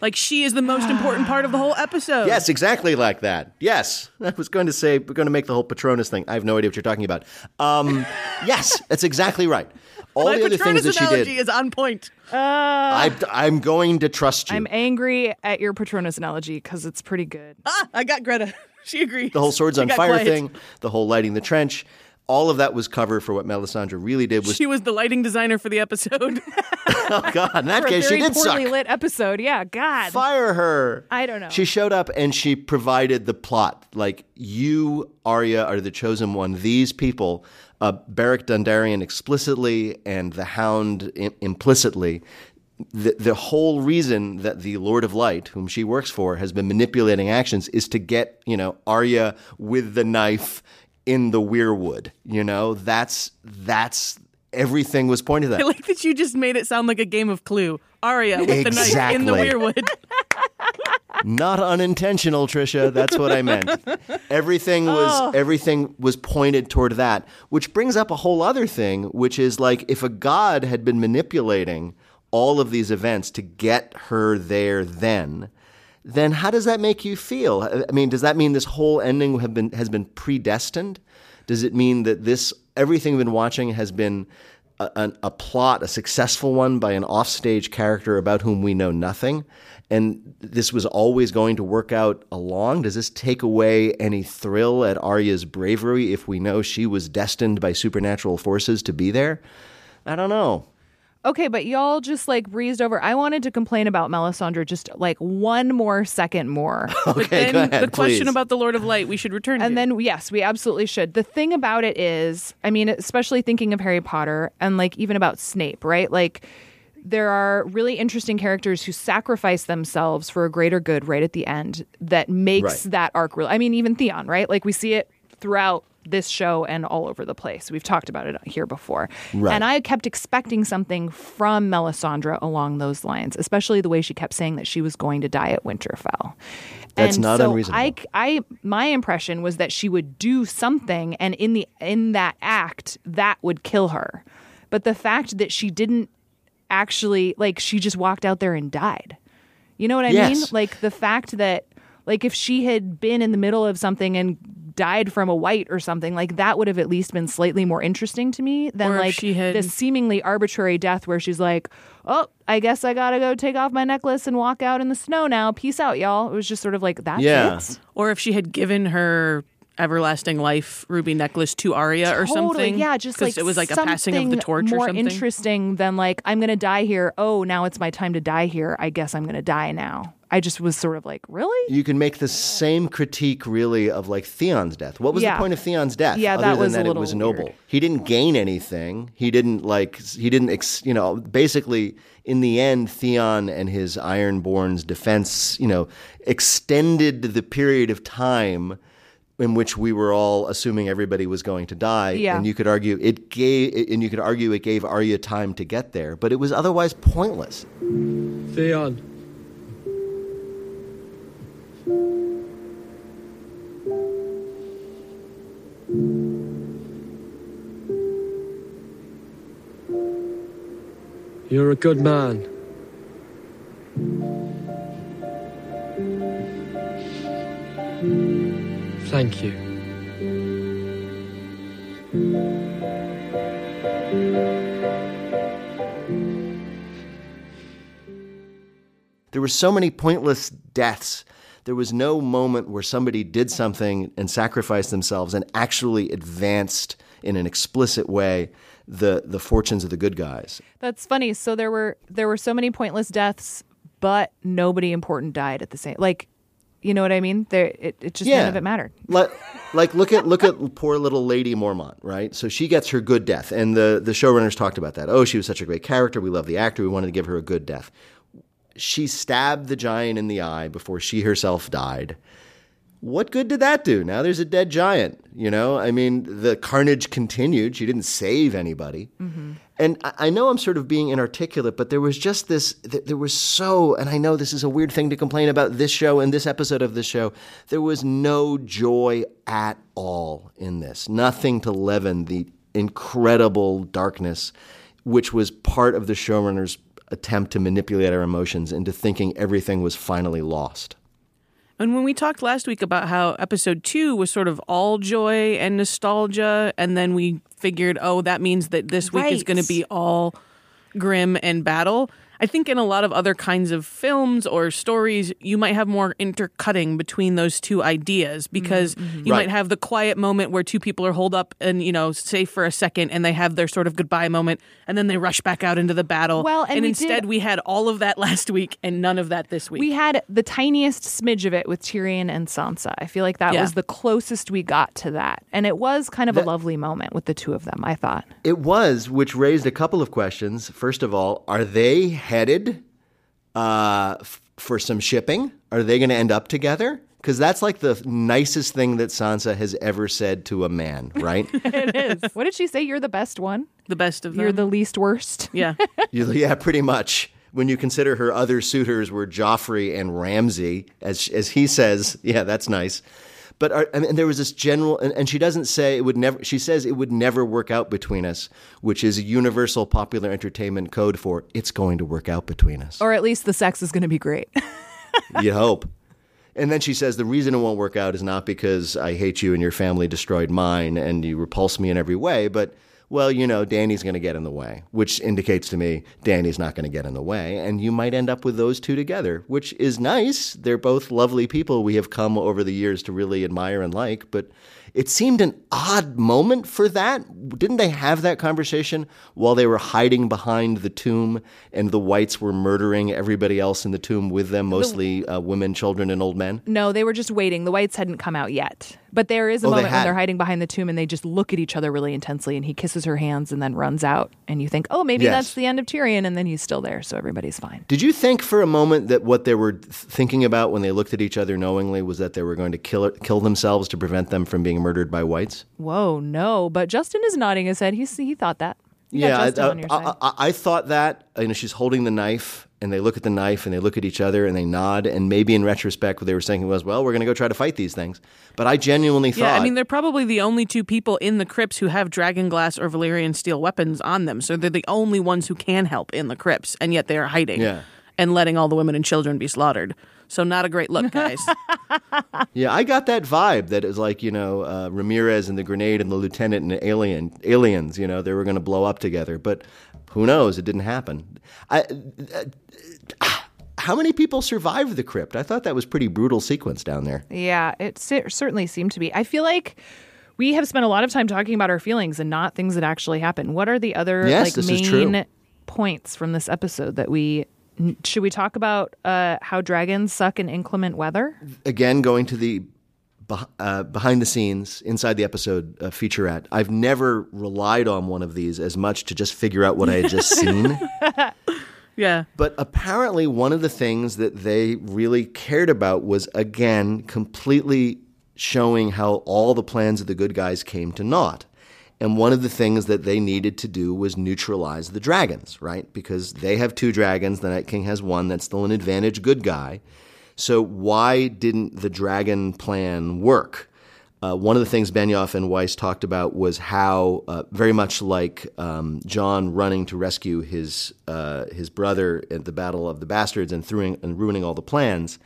Like she is the most important part of the whole episode. Yes, exactly like that. Yes, I was going to say we're going to make the whole Patronus thing. I have no idea what you're talking about. Um, yes, that's exactly right. All My the other Patronus things that she analogy did, is on point. I, I'm going to trust you. I'm angry at your Patronus analogy because it's pretty good. Ah, I got Greta. She agreed. the whole swords She on fire quiet. thing, the whole lighting the trench, all of that was cover for what Melisandre really did. Was She was the lighting designer for the episode. oh god, in that For a case she very did suck. lit episode. Yeah, God. Fire her. I don't know. She showed up and she provided the plot. Like you, Arya, are the chosen one. These people, uh, Beric Dondarrion explicitly and the Hound Im- implicitly. The, the whole reason that the Lord of Light, whom she works for, has been manipulating actions is to get you know Arya with the knife in the weirwood. You know that's that's everything was pointed at. I like that you just made it sound like a game of Clue. Arya with the knife in the weirwood. Not unintentional, Tricia. That's what I meant. Everything was Oh. everything was pointed toward that, which brings up a whole other thing, which is like if a god had been manipulating all of these events to get her there then, then how does that make you feel? I mean, does that mean this whole ending have been has been predestined? Does it mean that this everything we've been watching has been a, a plot, a successful one by an offstage character about whom we know nothing, and this was always going to work out along? Does this take away any thrill at Arya's bravery if we know she was destined by supernatural forces to be there? I don't know. Okay, but y'all just like breezed over. I wanted to complain about Melisandre just like one more second more. okay, but then the question about the Lord of Light we should return to. And then, yes, we absolutely should. The thing about it is, I mean, especially thinking of Harry Potter and like even about Snape, right? Like, there are really interesting characters who sacrifice themselves for a greater good right at the end that makes Right. that arc real. I mean, even Theon, right? Like, we see it throughout this show and all over the place. We've talked about it here before. Right. And I kept expecting something from Melisandre along those lines, especially the way she kept saying that she was going to die at Winterfell. That's and not so unreasonable. I, I, my impression was that she would do something, and in the in that act, that would kill her. But the fact that she didn't actually, like, she just walked out there and died. You know what I mean? Like the fact that, like, if she had been in the middle of something and died from a white or something, like that would have at least been slightly more interesting to me than Or like she had- this seemingly arbitrary death where she's like, "Oh, I guess I gotta go take off my necklace and walk out in the snow now. Peace out, y'all." It was just sort of like that's it. Or if she had given her everlasting life ruby necklace to Arya or something. Yeah, just 'Cause like it was like a passing of the something torch or more something. interesting than like I'm gonna die here. Oh, now it's my time to die here. I guess I'm gonna die now. I just was sort of like, really? You can make the same critique, really, of like Theon's death. What was Yeah. the point of Theon's death? Yeah, other that than was a that it was noble. weird. He didn't gain anything. He didn't like. He didn't. Ex, you know, basically, in the end, Theon and his Ironborn's defense, you know, extended the period of time in which we were all assuming everybody was going to die. Yeah. And you could argue it gave, and you could argue it gave Arya time to get there, but it was otherwise pointless. Theon. You're a good man. Thank you. There were so many pointless deaths. There was no moment where somebody did something and sacrificed themselves and actually advanced in an explicit way the the fortunes of the good guys. That's funny. So there were there were so many pointless deaths, but nobody important died at the same. Like, you know what I mean? There, it, it just none of it mattered. like, like look at look at poor little Lady Mormont, right? So she gets her good death, and the the showrunners talked about that. Oh, she was such a great character. We love the actor. We wanted to give her a good death. She stabbed the giant in the eye before she herself died what good did that do? Now there's a dead giant. You know, I mean, the carnage continued. She didn't save anybody. Mm-hmm. And I know I'm sort of being inarticulate, but there was just this, there was so, and I know this is a weird thing to complain about this show and this episode of this show. There was no joy at all in this, nothing to leaven the incredible darkness, which was part of the showrunner's attempt to manipulate our emotions into thinking everything was finally lost. And when we talked last week about how episode two was sort of all joy and nostalgia, and then we figured, oh, that means that this week Right. is going to be all grim and battle. I think in a lot of other kinds of films or stories, you might have more intercutting between those two ideas mm-hmm, because mm-hmm. you Right. might have the quiet moment where two people are holed up and, you know, safe for a second and they have their sort of goodbye moment and then they rush back out into the battle. Well, and we instead did- we had all of that last week and none of that this week. We had the tiniest smidge of it with Tyrion and Sansa. I feel like that Yeah. was the closest we got to that. And it was kind of a lovely moment with the two of them, I thought. It was, which raised a couple of questions. First of all, are they headed uh, f- for some shipping? Are they going to end up together? Because that's like the nicest thing that Sansa has ever said to a man, right? it is. What did she say? You're the best one? the best of them. You're the least worst? yeah. Yeah, pretty much. When you consider her other suitors were Joffrey and Ramsay, as as he says, yeah, that's nice. But are, I mean, there was this general, and, and she doesn't say it would never. She says it would never work out between us, which is a universal popular entertainment code for it's going to work out between us. Or at least the sex is going to be great. you hope. And then she says the reason it won't work out is not because I hate you and your family destroyed mine and you repulse me in every way, but well, you know, Dany's going to get in the way, which indicates to me Dany's not going to get in the way, and you might end up with those two together, which is nice. They're both lovely people we have come over the years to really admire and like, but it seemed an odd moment for that. Didn't they have that conversation while they were hiding behind the tomb and the whites were murdering everybody else in the tomb with them, mostly uh, women, children, and old men? no, they were just waiting. The whites hadn't come out yet. But there is a Oh, they moment when they're hiding behind the tomb and they just look at each other really intensely and he kisses her hands and then runs out. And you think, oh, maybe Yes. that's the end of Tyrion. And then he's still there. So everybody's fine. Did you think for a moment that what they were th- thinking about when they looked at each other knowingly was that they were going to kill kill themselves to prevent them from being murdered by whites? Whoa, no. But Justin is nodding his head. He's, he thought that. You got I, on your I- side. I- I thought that. You know, she's holding the knife, and they look at the knife, and they look at each other, and they nod. And maybe in retrospect, what they were saying was, "Well, we're going to go try to fight these things." But I genuinely thought, Yeah, I mean, they're probably the only two people in the crypts who have dragon glass or Valyrian steel weapons on them. So they're the only ones who can help in the crypts, and yet they are hiding Yeah. and letting all the women and children be slaughtered. So not a great look, guys. Yeah, I got that vibe that is like you know uh, Ramirez and the grenade and the lieutenant and the alien aliens. You know they were going to blow up together, but who knows? It didn't happen. I, uh, how many people survived the crypt? I thought that was pretty brutal sequence down there. Yeah, it cer- certainly seemed to be. I feel like we have spent a lot of time talking about our feelings and not things that actually happen. What are the other Yes, like this is true. main points from this episode that we should we talk about uh, how dragons suck in inclement weather? Again, going to the uh, behind the scenes inside the episode uh, featurette. I've never relied on one of these as much to just figure out what I had just seen. yeah. But apparently, one of the things that they really cared about was, again, completely showing how all the plans of the good guys came to naught. And one of the things that they needed to do was neutralize the dragons, right? Because they have two dragons, the Night King has one, that's still an advantage good guy. So, why didn't the dragon plan work? Uh, one of the things Benioff and Weiss talked about was how, uh, very much like um, Jon running to rescue his uh, his brother at the Battle of the Bastards and, throwing, and ruining all the plans,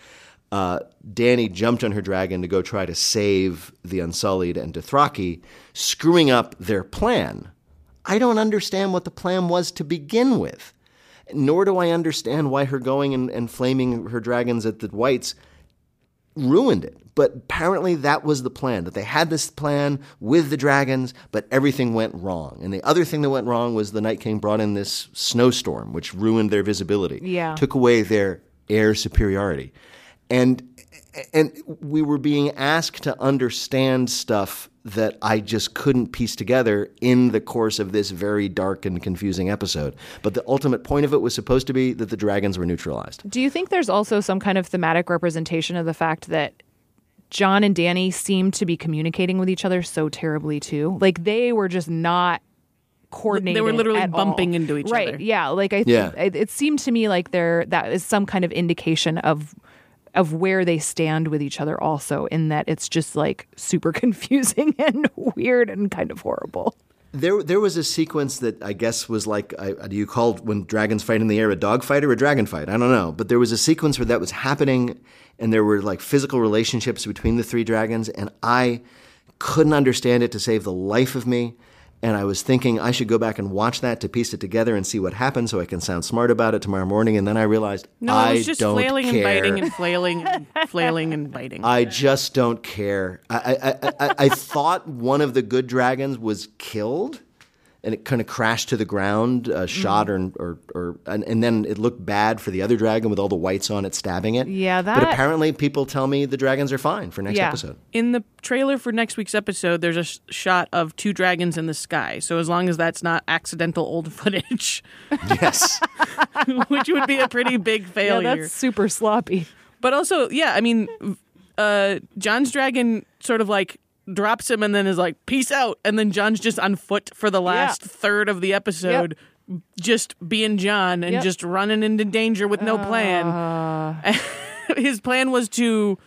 uh, Dany jumped on her dragon to go try to save the Unsullied and Dothraki, screwing up their plan. I don't understand what the plan was to begin with. Nor do I understand why her going and, and flaming her dragons at the whites ruined it. But apparently that was the plan, that they had this plan with the dragons, but everything went wrong. And the other thing that went wrong was the Night King brought in this snowstorm, which ruined their visibility, Yeah. took away their air superiority. And and we were being asked to understand stuff that I just couldn't piece together in the course of this very dark and confusing episode. But the ultimate point of it was supposed to be that the dragons were neutralized. Do you think there's also some kind of thematic representation of the fact that Jon and Dany seem to be communicating with each other so terribly too? Like they were just not coordinated. They were literally at bumping all. into each right, other. Yeah, like I Yeah. it, it seemed to me like there that is some kind of indication of of where they stand with each other also in that it's just like super confusing and weird and kind of horrible. There, there was a sequence that I guess was like, do you call when dragons fight in the air a dog fight or a dragon fight? I don't know. But there was a sequence where that was happening, and there were like physical relationships between the three dragons, and I couldn't understand it to save the life of me. And I was thinking I should go back and watch that to piece it together and see what happened, so I can sound smart about it tomorrow morning. And then I realized No, I it was just flailing care. and biting and flailing and flailing and biting. I just don't care. I, I, I, I, I thought one of the good dragons was killed, and it kind of crashed to the ground, uh, shot, or or, or and, and then it looked bad for the other dragon with all the whites on it stabbing it. Yeah, that. But apparently, people tell me the dragons are fine for next Yeah. episode. In the trailer for next week's episode, there's a sh- shot of two dragons in the sky. So as long as that's not accidental old footage, Yes. which would be a pretty big Yeah, failure. that's super sloppy. But also, yeah, I mean, uh, Jon's dragon sort of like drops him and then is like, peace out. And then Jon's just on foot for the last third of the episode, just being John and Yep. just running into danger with no plan. His plan was to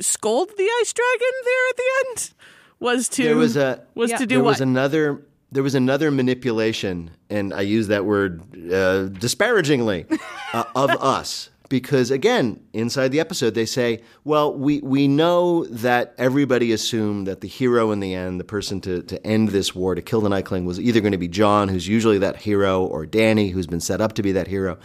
scold the ice dragon there at the end. Was to there was a was to do there what? was another there was another manipulation, and I use that word uh, disparagingly uh, of us because again, inside the episode, they say, "Well, we we know that everybody assumed that the hero in the end, the person to to end this war, to kill the Night King, was either going to be Jon, who's usually that hero, or Dany, who's been set up to be that hero."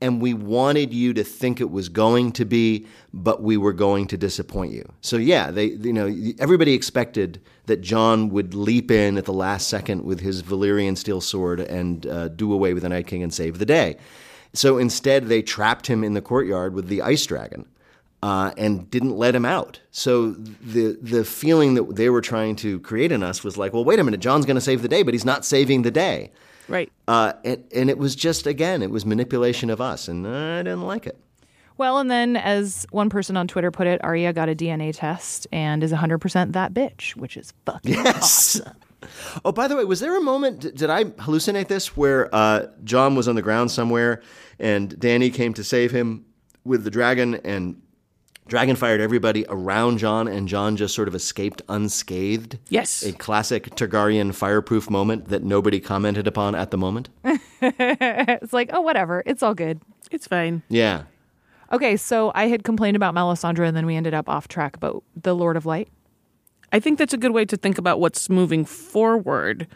And we wanted you to think it was going to be, but we were going to disappoint you. So yeah, they you know everybody expected that Jon would leap in at the last second with his Valyrian steel sword and uh, do away with the Night King and save the day. So instead, they trapped him in the courtyard with the ice dragon. Uh, and didn't let him out. So the the feeling that they were trying to create in us was like, well, wait a minute, Jon's going to save the day, but he's not saving the day. right. Uh, and, and it was just again, it was manipulation of us, and I didn't like it. Well, and then as one person on Twitter put it, Arya got a DNA test and is 100% that bitch, which is fucking Yes. Oh, by the way, was there a moment? Did I hallucinate this where uh, Jon was on the ground somewhere and Dany came to save him with the dragon and dragon fired everybody around Jon and Jon just sort of escaped unscathed? Yes. A classic Targaryen fireproof moment that nobody commented upon at the moment? it's like, oh, whatever. It's all good. It's fine. Yeah. Okay, so I had complained about Melisandre and then we ended up off track about the Lord of Light. I think that's a good way to think about what's moving forward,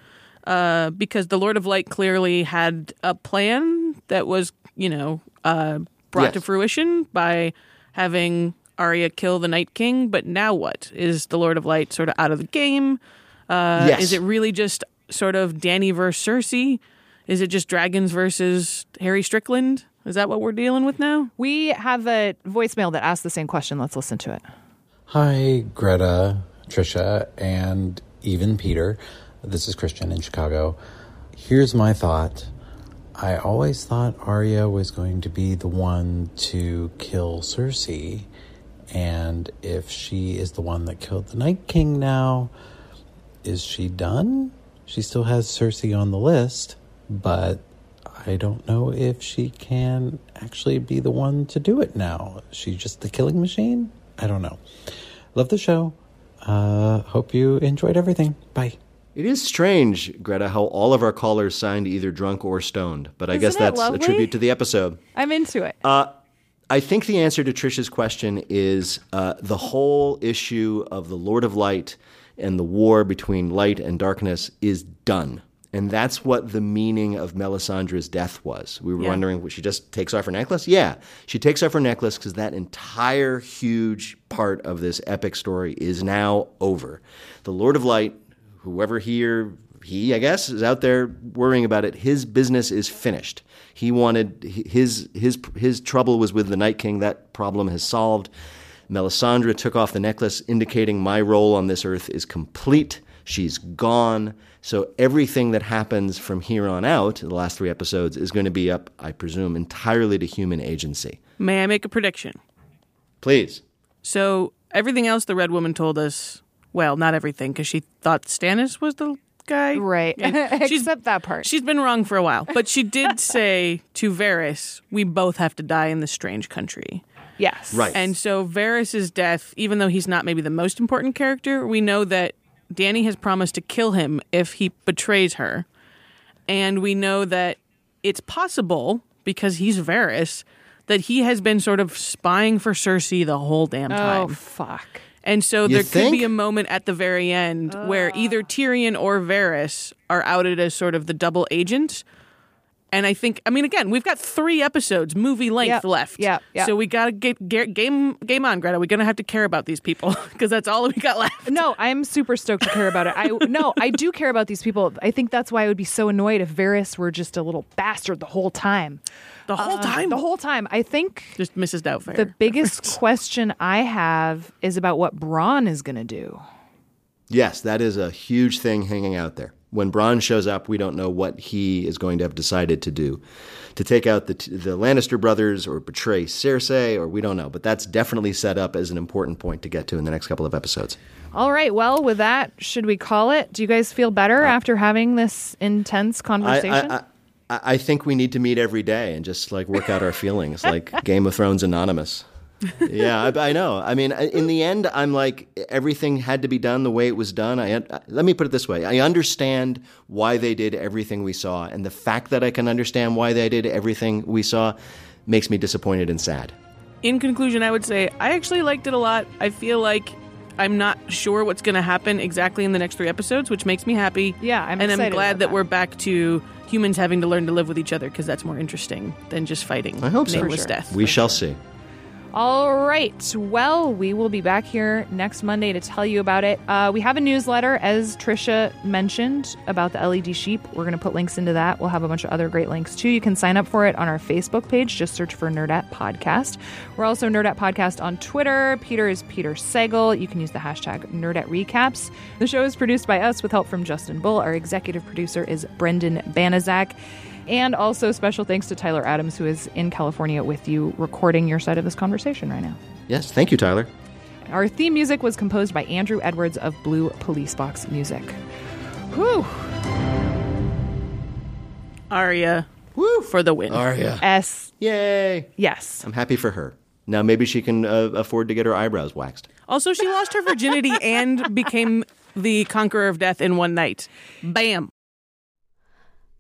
uh, because the Lord of Light clearly had a plan that was, you know, uh, brought Yes. to fruition by having Arya kill the Night King. But now what is the Lord of Light sort of out of the game? Uh, Yes. Is it really just sort of Dany versus Cersei? Is it just dragons versus Harry Strickland? Is that what we're dealing with now? We have a voicemail that asks the same question. Let's listen to it. Hi, Greta, Tricia, and even Peter. This is Christian in Chicago. Here's my thought. I always thought Arya was going to be the one to kill Cersei, and if she is the one that killed the Night King now, is she done? She still has Cersei on the list, but I don't know if she can actually be the one to do it now. Is she just the killing machine? I don't know. Love the show. Uh, hope you enjoyed everything. Bye. It is strange, Greta, how all of our callers signed either drunk or stoned, but I Isn't guess it that's a tribute to the episode. I'm into it. Uh, I think the answer to Tricia's question is uh, the whole issue of the Lord of Light and the war between light and darkness is done. And that's what the meaning of Melisandre's death was. We were Yeah. wondering, she just takes off her necklace? Yeah, she takes off her necklace because that entire huge part of this epic story is now over. The Lord of Light, whoever here, he, I guess, is out there worrying about it, his business is finished. He wanted, his, his, his trouble was with the Night King. That problem has solved. Melisandre took off the necklace, indicating my role on this earth is complete. She's gone. So everything that happens from here on out, the last three episodes, is going to be up, I presume, entirely to human agency. May I make a prediction? Please. So everything else the Red Woman told us, well, not everything, because she thought Stannis was the guy. Right. Except that part. She's been wrong for a while, but she did say to Varys, "We both have to die in this strange country." Yes. Right. And so Varys's death, even though he's not maybe the most important character, we know that Dany has promised to kill him if he betrays her. And we know that it's possible because he's Varys that he has been sort of spying for Cersei the whole damn oh, time. Oh, fuck. And so You there could be a moment at the very end where ah. either Tyrion or Varys are outed as sort of the double agent. And I think, I mean, again, we've got three episodes, movie length Yep, left. Yeah. yep. So we got to get, get game game on, Greta. We're gonna have to care about these people because that's all we got left. No, I'm super stoked to care about it. I no, I do care about these people. I think that's why I would be so annoyed if Varys were just a little bastard the whole time. The whole Uh, time, The whole time. I think just Mrs. Doubtfire. the biggest question I have is about what Bronn is going to do. Yes, that is a huge thing hanging out there. When Bronn shows up, we don't know what he is going to have decided to do. To take out the, the Lannister brothers or betray Cersei, or we don't know. But that's definitely set up as an important point to get to in the next couple of episodes. All right. Well, with that, should we call it? Do you guys feel better uh, after having this intense I, conversation? I, I, I think we need to meet every day and just like work out our feelings, like Game of Thrones Anonymous. Yeah, I, I know. I mean, in the end, I'm like everything had to be done the way it was done. I let me put it this way: I understand why they did everything we saw, and the fact that I can understand why they did everything we saw makes me disappointed and sad. In conclusion, I would say I actually liked it a lot. I feel like I'm not sure what's going to happen exactly in the next three episodes, which makes me happy. Yeah, I'm and I'm glad that, that. we're back to humans having to learn to live with each other because that's more interesting than just fighting. I hope so. nameless death. We shall see. All right. Well, we will be back here next Monday to tell you about it. Uh, we have a newsletter, as Trisha mentioned, about the LED sheep. We're going to put links into that. We'll have a bunch of other great links too. You can sign up for it on our Facebook page. Just search for Nerdette Podcast. We're also Nerdette Podcast on Twitter. Peter is Peter Sagal. You can use the hashtag Nerdette Recaps. The show is produced by us with help from Justin Bull. Our executive producer is Brendan Banaszak. And also special thanks to Tyler Adams, who is in California with you, recording your side of this conversation right now. Yes, thank you, Tyler. Our theme music was composed by Andrew Edwards of Blue Police Box Music. Whew. Arya Woo. for the win. Arya. S. Yay. Yes. I'm happy for her. Now maybe she can uh, afford to get her eyebrows waxed. Also, she lost her virginity and became the conqueror of death in one night. Bam.